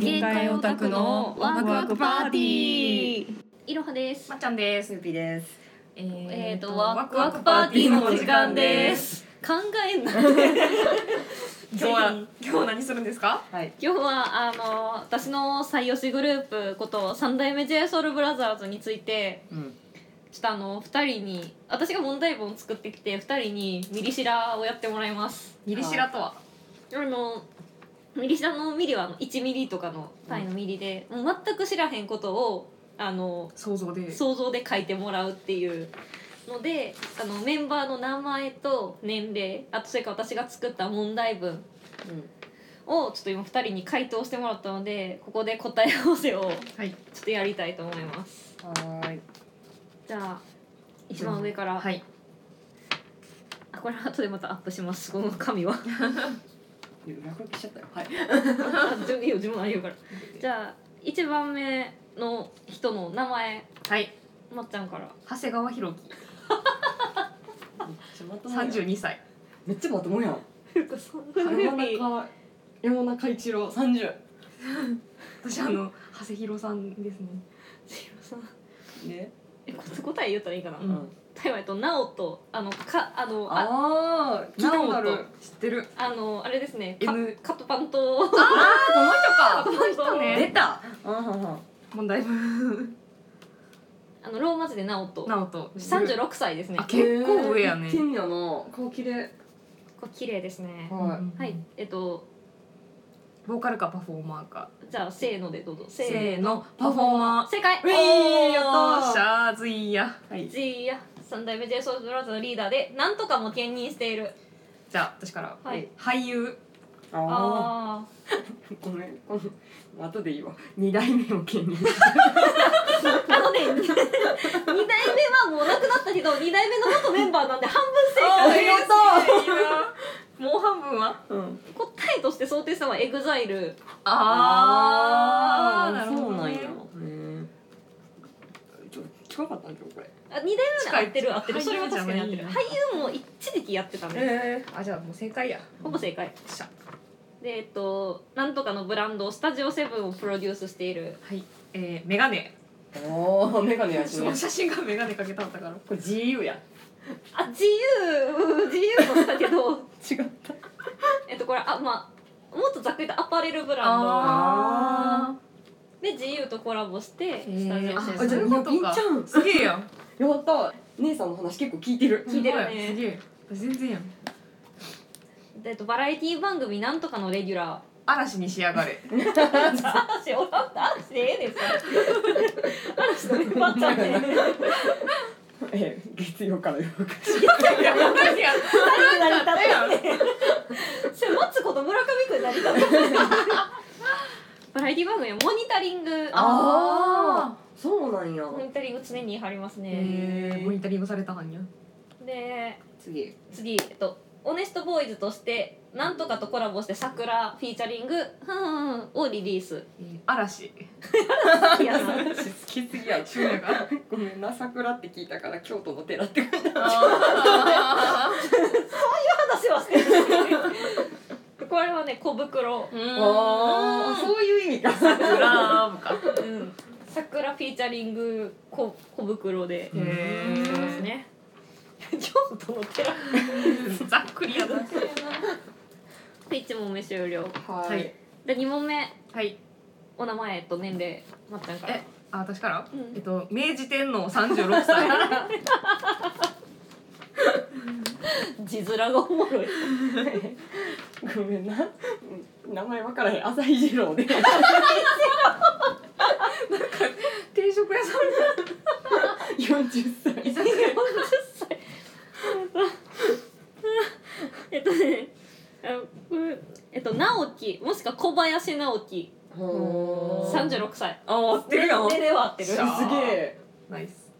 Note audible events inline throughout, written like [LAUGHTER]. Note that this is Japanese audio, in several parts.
限界オタクのワクワクパーティー。いろはです。まっちゃんです。スーピーです。ええーとワクワクパーティーのお時間です。考えんな。今日は今日は何するんですか？はい。今日はあの私の最推しグループこと三代目 j ソ o ルブラザーズについてうん。ちょっとあの二人に私が問題文を作ってきて二人にミリしらをやってもらいます。ミリしらとは？あのミリシラのミリはあの1ミリとかの単位のミリで、もう全く知らへんことをあの想像で。想像で書いてもらうっていうのであのメンバーの名前と年齢あとそれから私が作った問題文をちょっと今2人に回答してもらったのでここで答え合わせをはい。ちょっとやりたいと思います。はーい。じゃあ一番上から、はい。あこれ後でまたアップします。この紙は [LAUGHS] 落書きしちゃったよ。はい。あ自分いいよ自分は言うからじゃあ1番目の人の名前はいまっちゃんから長谷川博樹めっちゃまともやん。32歳めっちゃまともやん。そんな風に山中山中一郎三十。私あの長谷博さんですねね。えこ答え言ったらいいかな、うんタイはえっとあのかあのあああ、聞いたこと。知ってる。あのあれですねカ N カットパンとあこの人か。この人ね。出た。あはは。問題文。[LAUGHS] あのローマ字で直人直人三十六歳ですね。あ結構上やね。へー天やな。顔綺麗。これ綺麗ですね。ははい。えっとボーカルかパフォーマーか。じゃあせーのでどうぞ。せーの。パフォーマー。正解。ウィーやおったシャーズイヤ。い。はい。ジーヤ三代目 j ソ o ルブラザーズのリーダーでなんとかも兼任しているじゃあ私からはい俳優？ああ。あごめん。この後でいいわ。二代目を兼任。ああのね二二代目はもう亡くなったけど二代目の元メンバーなんで半分正解ありがとういいなもう半分は？うん。答えとして想定したのは EXILE あーなるほどねそうなんや。へえ。ちょ近かったんじゃんこれ。あ二代目は合ってる合ってる。俳優それは確かに合ってる。俳優も一時期やってたねええあじゃあもう正解や。ほぼ正解。しゃ。でえっとなんとかのブランドスタジオセブンをプロデュースしている。はい。えー、メガネ。おお、メガネやしねその。写真がメガネかけたんだから。これ GU や。あ自由自由だったけど。[LAUGHS] 違った。えっとこれあまあもっとざっくりとアパレルブランあドで自由とコラボしてー。スタジオセブン。そういうことかいやいいんちゃうんすげえやんやった。姉さんの話結構聞いてる。聞いてるね。すげえ。私全然やん。っとバラエティ番組なんとかのレギュラ嵐に仕上がれ。ー嵐おら嵐でええねんそれ。嵐のメンバーちゃんねえー、月曜から夜更かし。いや何や成り立ってんねんそれ待つこと村上くん成り立っバラエティ番組はモニタリング。ああ、そうなんや。モニタリング常に貼りますね、えー、モニタリングされたはんや。で次。次えっとオネストボーイズとしてなんとかとコラボして桜フィーチャリングふんふんをリリース。えー、嵐。いやな。好きすぎや。昼夜がごめんな、桜って聞いたから京都の寺って書いてああ話はしてるこれはね小袋、ああ、そういう意味か。ラブか。うん、桜フィーチャリング小小袋で。へやってーますね。[LAUGHS] 京都の寺 [LAUGHS] ざっくりやな。で1問目終了ははい。で2問目。はい。お名前と年齢まっちゃんから。えあ私から、うん。えっと明治天皇36歳 [LAUGHS] 字面がおもろいごめんな。うん名前わからへん。朝日二郎で。定食屋さ四十歳。40歳。えっと。ね。あえっと直樹。もしくは小林直樹。ほー36歳。んあ合ってるやん。は合ってる。すげえ。ナイス。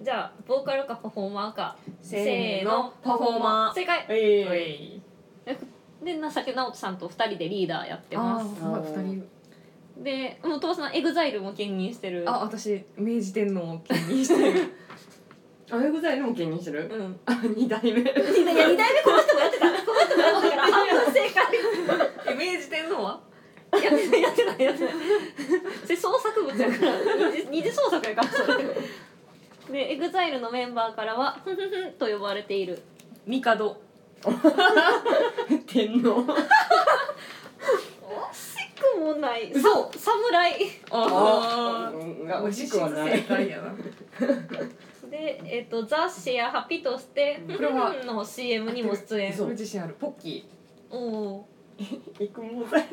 じゃあボーカルかパフォーマーか。せーの。パフォーマー。正解。ええでなさっき直人さんと2人でリーダーやってまあすーすごい二人。でもう父さん EXILE も兼任してる。あ私明治天皇を兼任してる。[LAUGHS] あ EXILE も兼任してる？うん。あ [LAUGHS] 二代目。いや2代目この人もやってた。この人もやってたから。半分正解。え明治天皇は？あやってないやってないやってない。それ創作物やから。二次二次創作やからそれ。でエグザイルのメンバーからは「ふふふん」と呼ばれている。帝天皇。惜しくもない。嘘。さ侍。あうんあ惜しくはな。いで、えっと雑誌やハピとして「ふこれはふふん」の CM にも出演。そう自信ある。ポッキおお育毛剤ー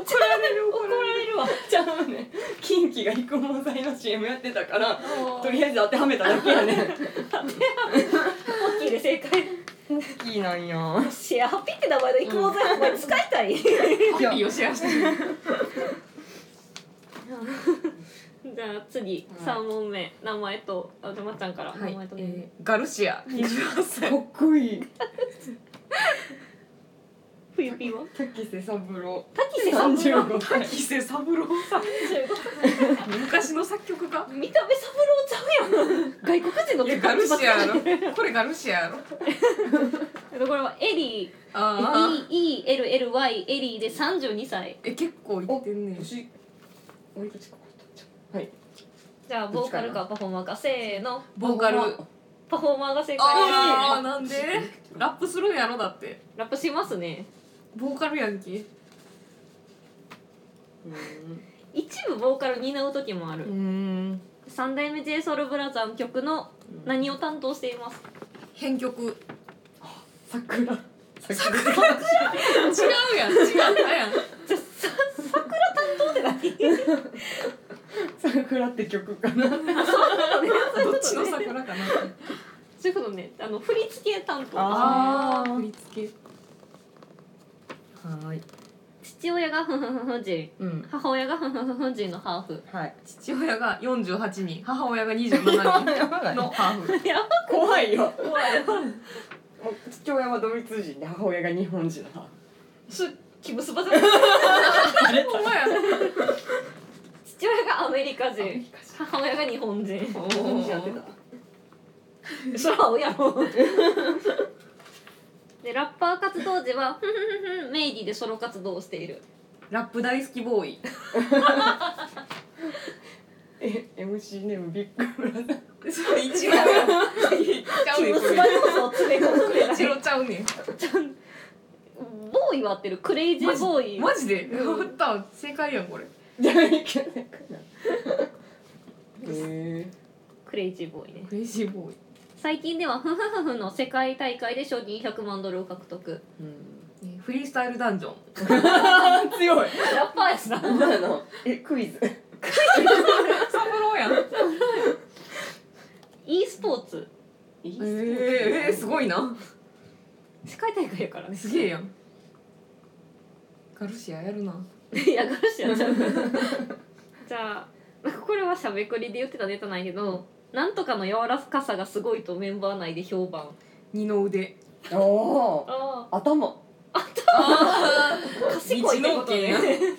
怒られる怒られる。わちゃうね。近畿が育毛剤の CM やってたからとりあえず当てはめただけやねポッキーで正解ポッキーなんや。シェアハピって名前の育毛剤お前使いたい。ハッピーをシェアしてるじゃあ次はい。三問目。名前とあじゃあまっちゃんから。はい。名前と、えーガルシア。28歳。かっこいい冬ピは？滝瀬三郎。滝瀬三郎？35歳滝瀬三郎さん。昔の作曲家？見た目三郎ちゃうやん。外国人のいやガルシアやろ。これガルシアやろ。これはエリああー。EELLY エリーで32歳。え結構いってんねはい。じゃあボーカルかパフォーマーかせーの。ボーカル。パフォーマーが正解。ああなんで？ラップするんやろだって。ラップしますねボーカルやんけ。うん。一部ボーカル担う時もある。ん。三代目 j ソ u l b r o t h e r の曲の何を担当しています？編曲。桜。桜。違うやん。違ったやん。桜って曲かな。どっちの桜かな？そういうことね。あの振り付け担当。ああ振り付けはーい。父親がふふふふ人うん。母親がふふふふ人のハーフ。はい。父親が48人。母親が27人。[LAUGHS] のハーフ。やば怖いよ。怖い。もう父親はドイツ人で母親が日本人だす気結ばせほんまや父親がアメリカ人。母親が日本人。日本人やってた。そら合うやろでラッパー活動時はふふふふメイディでソロ活動をしている。ラップ大好きボーイ。え MC ネームビッグブラザー。そう一応ちゃうねんこれ一応ちゃうねんボーイは合ってるクレイジーボーイマジでやった正解やんこれじゃない。けどねへクレイジーボーイねクレイジーボーイ最近ではふふふふの世界大会で賞金100万ドルを獲得。えうん。フリースタイルダンジョン。[LAUGHS] 強い。ラッパーやしな何なの？えクイズ。サブローやん。e スポーツ。いいえー、えー、すごいな。世界大会やからね。すげえやん。ガルシアやるな。いやガルシアじゃあこれはしゃべくりで言ってたネタなんやけどなんとかの柔らかさがすごいとメンバー内で評判。二の腕。おおあ頭。ああ賢いってことね。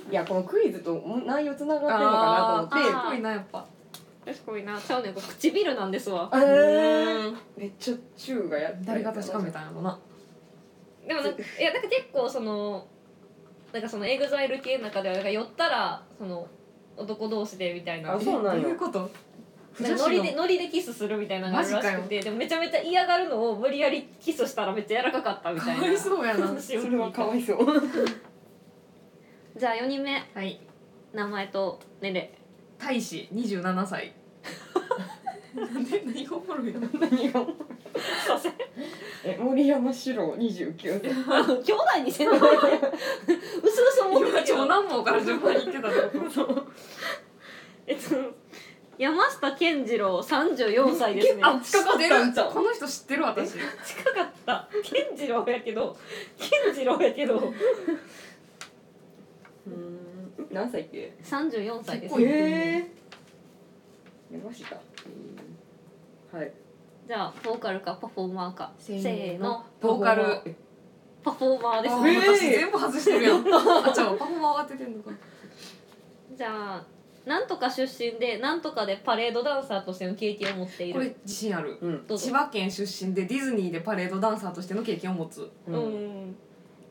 いやこのクイズと内容つながってるのかなと思って。あー。すごいなやっぱ。賢いなちゃうねんこれ唇なんですわ。えー。うん。めっちゃチューがやった誰が確かめたんやろな。でもなんかいやなんか結構そのなんかそのエグザイル系の中ではなんか寄ったらその男同士でみたいな。あそうなんや。どういうこと？ノリでノリでキスするみたいなのがあるらしくてでもめちゃめちゃ嫌がるのを無理やりキスしたらめっちゃ柔らかかったみたいなかわいそうやな。それはかわいそう。じゃあ4人目。はい名前と年齢。大使27歳。なんで何がおもろいの？何がえ森山史郎29歳。あの兄弟にせんの？うすうす思って今た長男坊から順番に言ってたってことえっと山下健二郎34歳ですね。あ近かったんちゃう？この人知ってる私。近かった。健次郎やけど。健次郎やけど。うん。何歳っけ？34歳です。結構いってんへねえ山下うん。はい。じゃあボーカルかパフォーマーか。せーの。ボーカル。パフォーマーです。あね私全部外してるやん。[LAUGHS] あじゃあパフォーマー当ててんのか。じゃあなんとか出身でなんとかでパレードダンサーとしての経験を持っている。これ自信ある。うん。どうぞ。千葉県出身でディズニーでパレードダンサーとしての経験を持つ。ううん。ん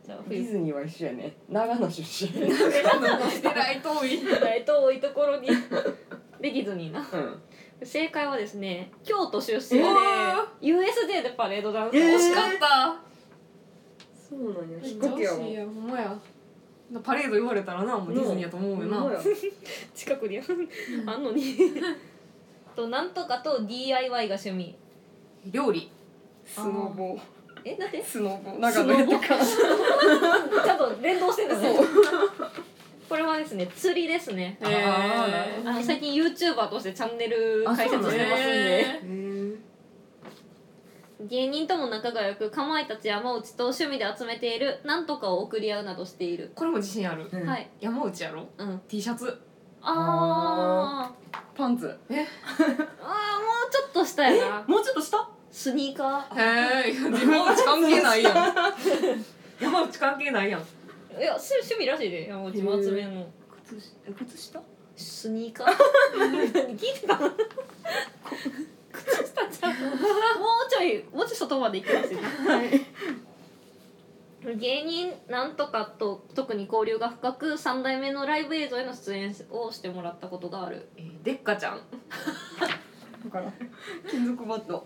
じゃあディ冬ズニーは一緒やね。長野出身。えら [LAUGHS] い遠い。え遠いところに。でディズニーな。うん。正解はですね京都出身でえー。USJ でパレードダンスをえー。惜しかった。そうなんや。めっ引っちゃ惜しい掛けやわやほんまやパレード言われたらなもうディズニーやと思うよな。[LAUGHS] 近くに。あんのに。[LAUGHS] となんとかと DIY が趣味。料理。スノボ。えなんで？スノボ。長野とか。[LAUGHS] ちゃんと連動してるんだね。これはですね釣りですね。へー。あの最近 YouTuber としてチャンネル開設してますんで芸人とも仲が良くかまいたち山内と趣味で集めているなんとかを送り合うなどしている、これも自信ある。えはい。山内やろ？うん。T シャツ？あー。パンツ。[LAUGHS] あーもうちょっと下やな。もうちょっと下スニーカへえ [LAUGHS] 山内関係ないやん。[LAUGHS] 山内関係ないやん。ーいや趣趣味らしいで山内も集めるの。靴下？靴下？スニーカー？何聞いてた靴下ちゃうもうちょいもうちょい外まで行ってますよ芸人なんとかと特に交流が深く3代目のライブ映像への出演をしてもらったことがある。えーでっかちゃん。だから金属バット。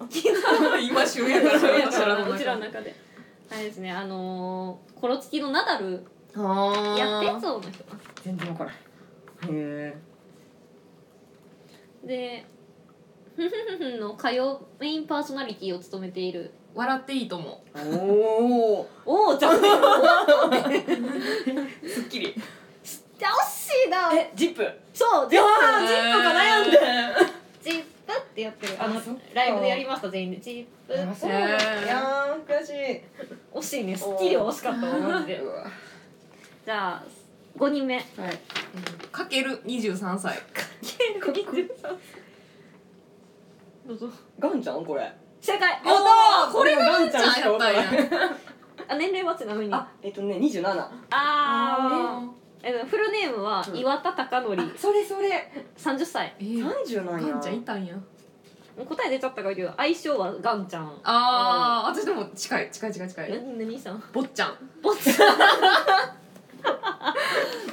今旬やからうちらの中中で。あれですねあのー、コロチキのナダルあやってそうな人。全然分からん。へでふふふふの歌謡メインパーソナリティを務めている。笑っていいともえおおおおちゃんと。すっきり。惜しいな。えジップ。そういやジップ。ージップが悩んで。ジップってやってる。あのあそっか。ライブでやりました全員で。ジップ。あそうへー。いやー悔しい。惜しいね。スッキリは惜しかったわマジで。うわ。じゃあ5人目。はい。かける。23歳どうぞガンちゃんこれ。正解。おーこれがガンちゃんやったんないあ年齢はちなみにああえっとね27あー。えっとフルネームはうん。岩田貴則。それそれ。30歳。えー30なんや。ガンちゃんいたんや。答え出ちゃったから言うけど相性はガンちゃん。あー私でも近い近い近い近い。何何さん。坊ちゃん。ぼっちゃん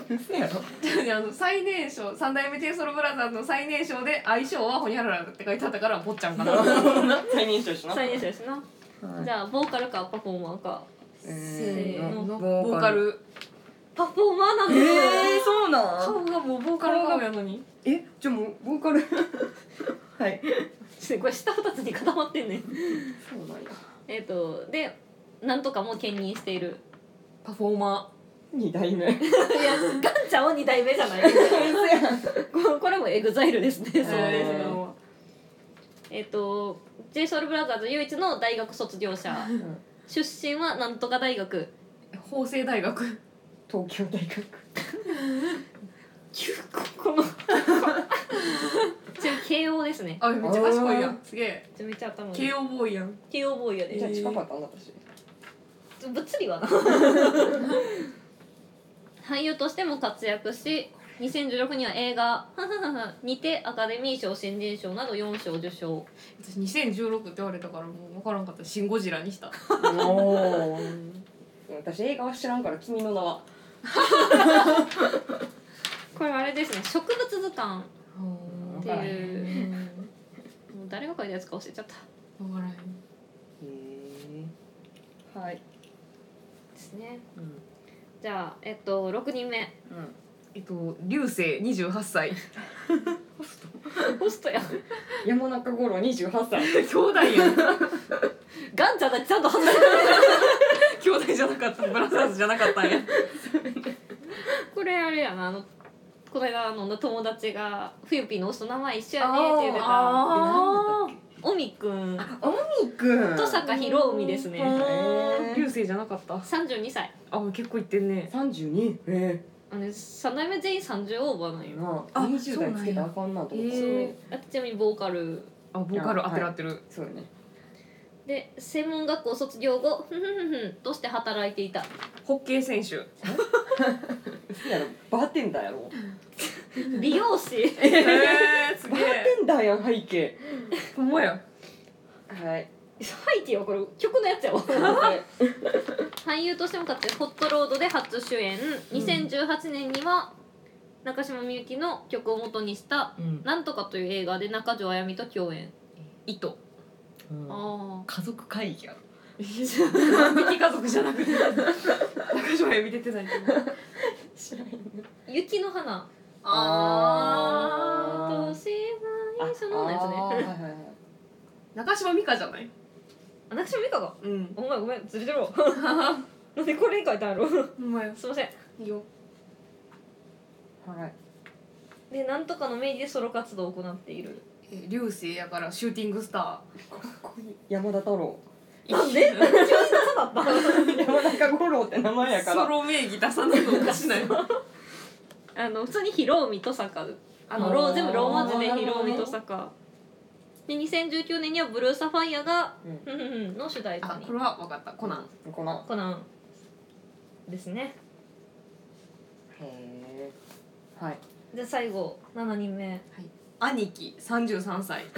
嘘やろあの最年少三代目 j ソ o ブラザーズの最年少で相性はホニャララって書いてあったから坊ちゃんかな。最年少やしな。最年少ですな。はい。じゃあボーカルかパフォーマーか。えせーの。の。ボーカル。パフォーマーなのえー、そうなん？顔がもうボーカル顔やのに。え？じゃあもうボーカル？[LAUGHS] はい。これ下二つに固まってんねん。そうなんや。えっとでなんとかも兼任しているパフォーマ二代目。[LAUGHS] いやガンちゃんは2代目じゃないこ [LAUGHS] これもエグザイルですねそうですよえっと j s o u l b r o t h e r 唯一の大学卒業者。出身はなんとか大学。ー法政大学。東京大学。この。慶応ですね。あめっちゃ賢いやん。すげえ。めちゃめちゃ頭慶応ボーイやん。慶応ボーイやで。じゃあ近かったんだ私物理はな [LAUGHS] 俳優としても活躍し2016には映画「にてアカデミー賞新人賞など4賞受賞。私2016って言われたからもう分からんかった。シン・ゴジラにした。おお私映画は知らんから君の名は。これあれですね植物図鑑分っていう。もう誰が書いたやつか忘れちゃった。からへん。へえはい。ですね。うんじゃあえっと6人目。えっと流星28歳。[LAUGHS] ホストや山中五郎28歳。[LAUGHS] 兄弟やんガンちゃんだってちゃんと外してる。[LAUGHS] 兄弟じゃなかった。ブラザーズじゃなかったんや。これあれやな。あのこの間の友達が「冬ピーの推しと名前一緒やね」って言ってた。あおみくん。みくん。と坂博海ですね。へ流星じゃなかった。32歳あ結構いってんね。三十二？えあのね3代目全員30オーバーなんよ。えなああ二十代つけた？らあかんなと思ったそうなんやそう。あとちなみにボーカル。あボーカル当てらってる、そうよね。で専門学校卒業後ふんふんふんふんとして働いていたホッケー選手嘘やろバーテンダーやろ美容師えー、すバーテンダーやん背景ほんまやはいハイティはこれ曲のやつやわ。俳優としても活躍ホットロードで初主演。2018年には中島みゆきの曲を元にしたうん「なんとか」という映画で中条あやみと共演。糸うん。あ家族会議や。万引き家族じゃなくて。中島由美出てないけど。知らんあ雪の花。あー。年は一緒のやつね。はいはいはい。中島美嘉じゃない？あ中島美嘉がうん。お前ごめんずれてるわ。[LAUGHS] なんでこれに書いてあるの？お前。すいません。いいよ。はい。でなんとかの名義でソロ活動を行っている。え流星やからシューティングスタかっこいい。山田太郎。ーなんで？山中五郎って名前やから。ソロ名義出さないのおかしない。[LAUGHS] あの普通に広海と坂あのあー。ロー全部ローマ字でなるほどね広海と坂で2019年にはブルーサファイアがうん。の主題歌に。あこれは分かった。コナン。このコナンですね。へえはい。で最後7人目。兄貴。33歳。[LAUGHS]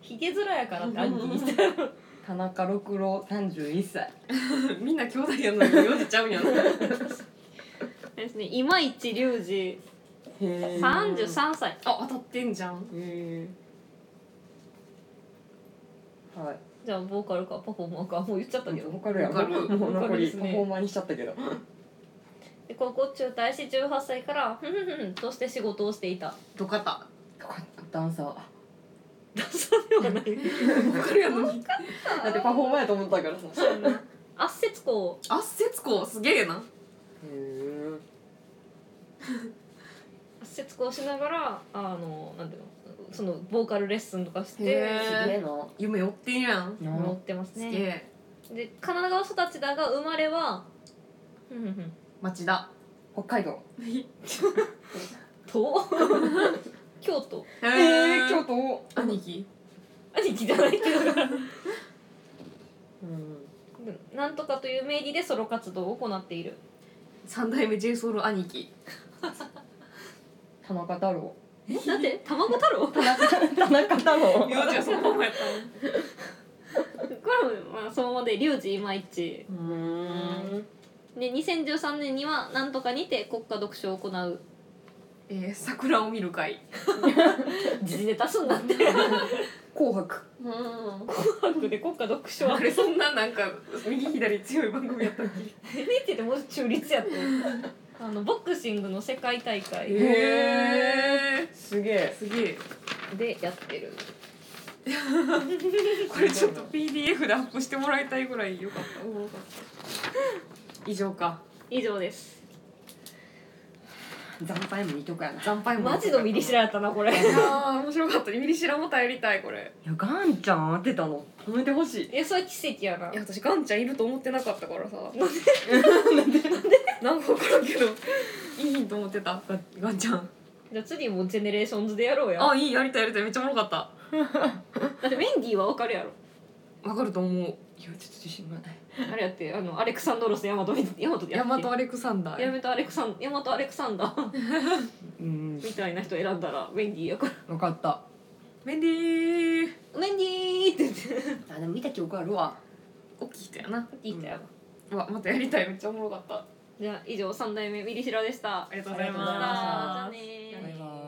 ひげ面やからって兄貴にしたら [LAUGHS] 田中六郎31歳。[LAUGHS] みんな兄弟やのに名字ちゃうんやな。ですね。今市隆二。へえ33歳。あ当たってんじゃん。へえはい。じゃあボーカルかパフォーマーかもう言っちゃったけど。ボーカルやボーカル。もう残りパフォーマーにしちゃったけど。で高校中退し18歳からふんふんふんとして仕事をしていた。どかたダンサー。ダンサーではない。分かるやのに。だってパフォーマーやと思ったからさ。へ圧接工あ節子？すげえな。え [LAUGHS] 圧接工しながらあのなんていうの？そのボーカルレッスンとかしてへすげえな。夢追ってんやん。乗ってますすげねえ。で神奈川育ちだが生まれはふんふんふん。町田。北海道。と京都。えええ京都。兄貴。兄貴じゃないけど。うん。なんとかという名義でソロ活動を行っている。三代目 j ソ o u l 兄貴。[LAUGHS] 田中太郎えなんで？卵太郎？こ田中田中太郎名字がそのままやったれもまあそのままでリュウジ今一うーん。で2013年にはなんとかにて国家読書を行う。えー、桜を見る会。[LAUGHS] 時事ネタすんなって。紅白。うん。紅白で国家読書はあれそんななんか右左強い番組やったっけ？[LAUGHS] NHK でもう中立やってあのボクシングの世界大会。へえすげえ。すげえ。でやってる。[LAUGHS] これちょっと PDF でアップしてもらいたいぐらいよかった。おもろかった以上か。以上です。惨敗もいいとこやな。い惨敗もマジのミリ知らやったなこれ。いやー面白かった。ミリシラも頼りたいこれ。やガンちゃん当てたの？褒めてほしい。えそれ奇跡やな。いや私ガンちゃんいると思ってなかったからさ。なんで？[LAUGHS] なんか分からんけど。いいと思ってた。ガガンちゃん。じゃあ次もジェネレーションズでやろうや。あいいやりたいやりたい。めっちゃおもろかった。だってメンディーはわかるやろ。わかると思う。いやちょっと自信がない。あれやってあのアレクサンドロスヤマトヤマトでやってヤマトアレクサンダーヤマトアレクサンヤマトアレクサンダー。うん。みたいな人選んだらメンディーやから。分かった。メンディー。メンディーって言って。あでも見た記憶あるわ。大きい人やな。聞いたよ、うわまたやりたい。めっちゃおもろかったじゃあ以上三代目ミリシラでした。ありがとうございました。じゃあね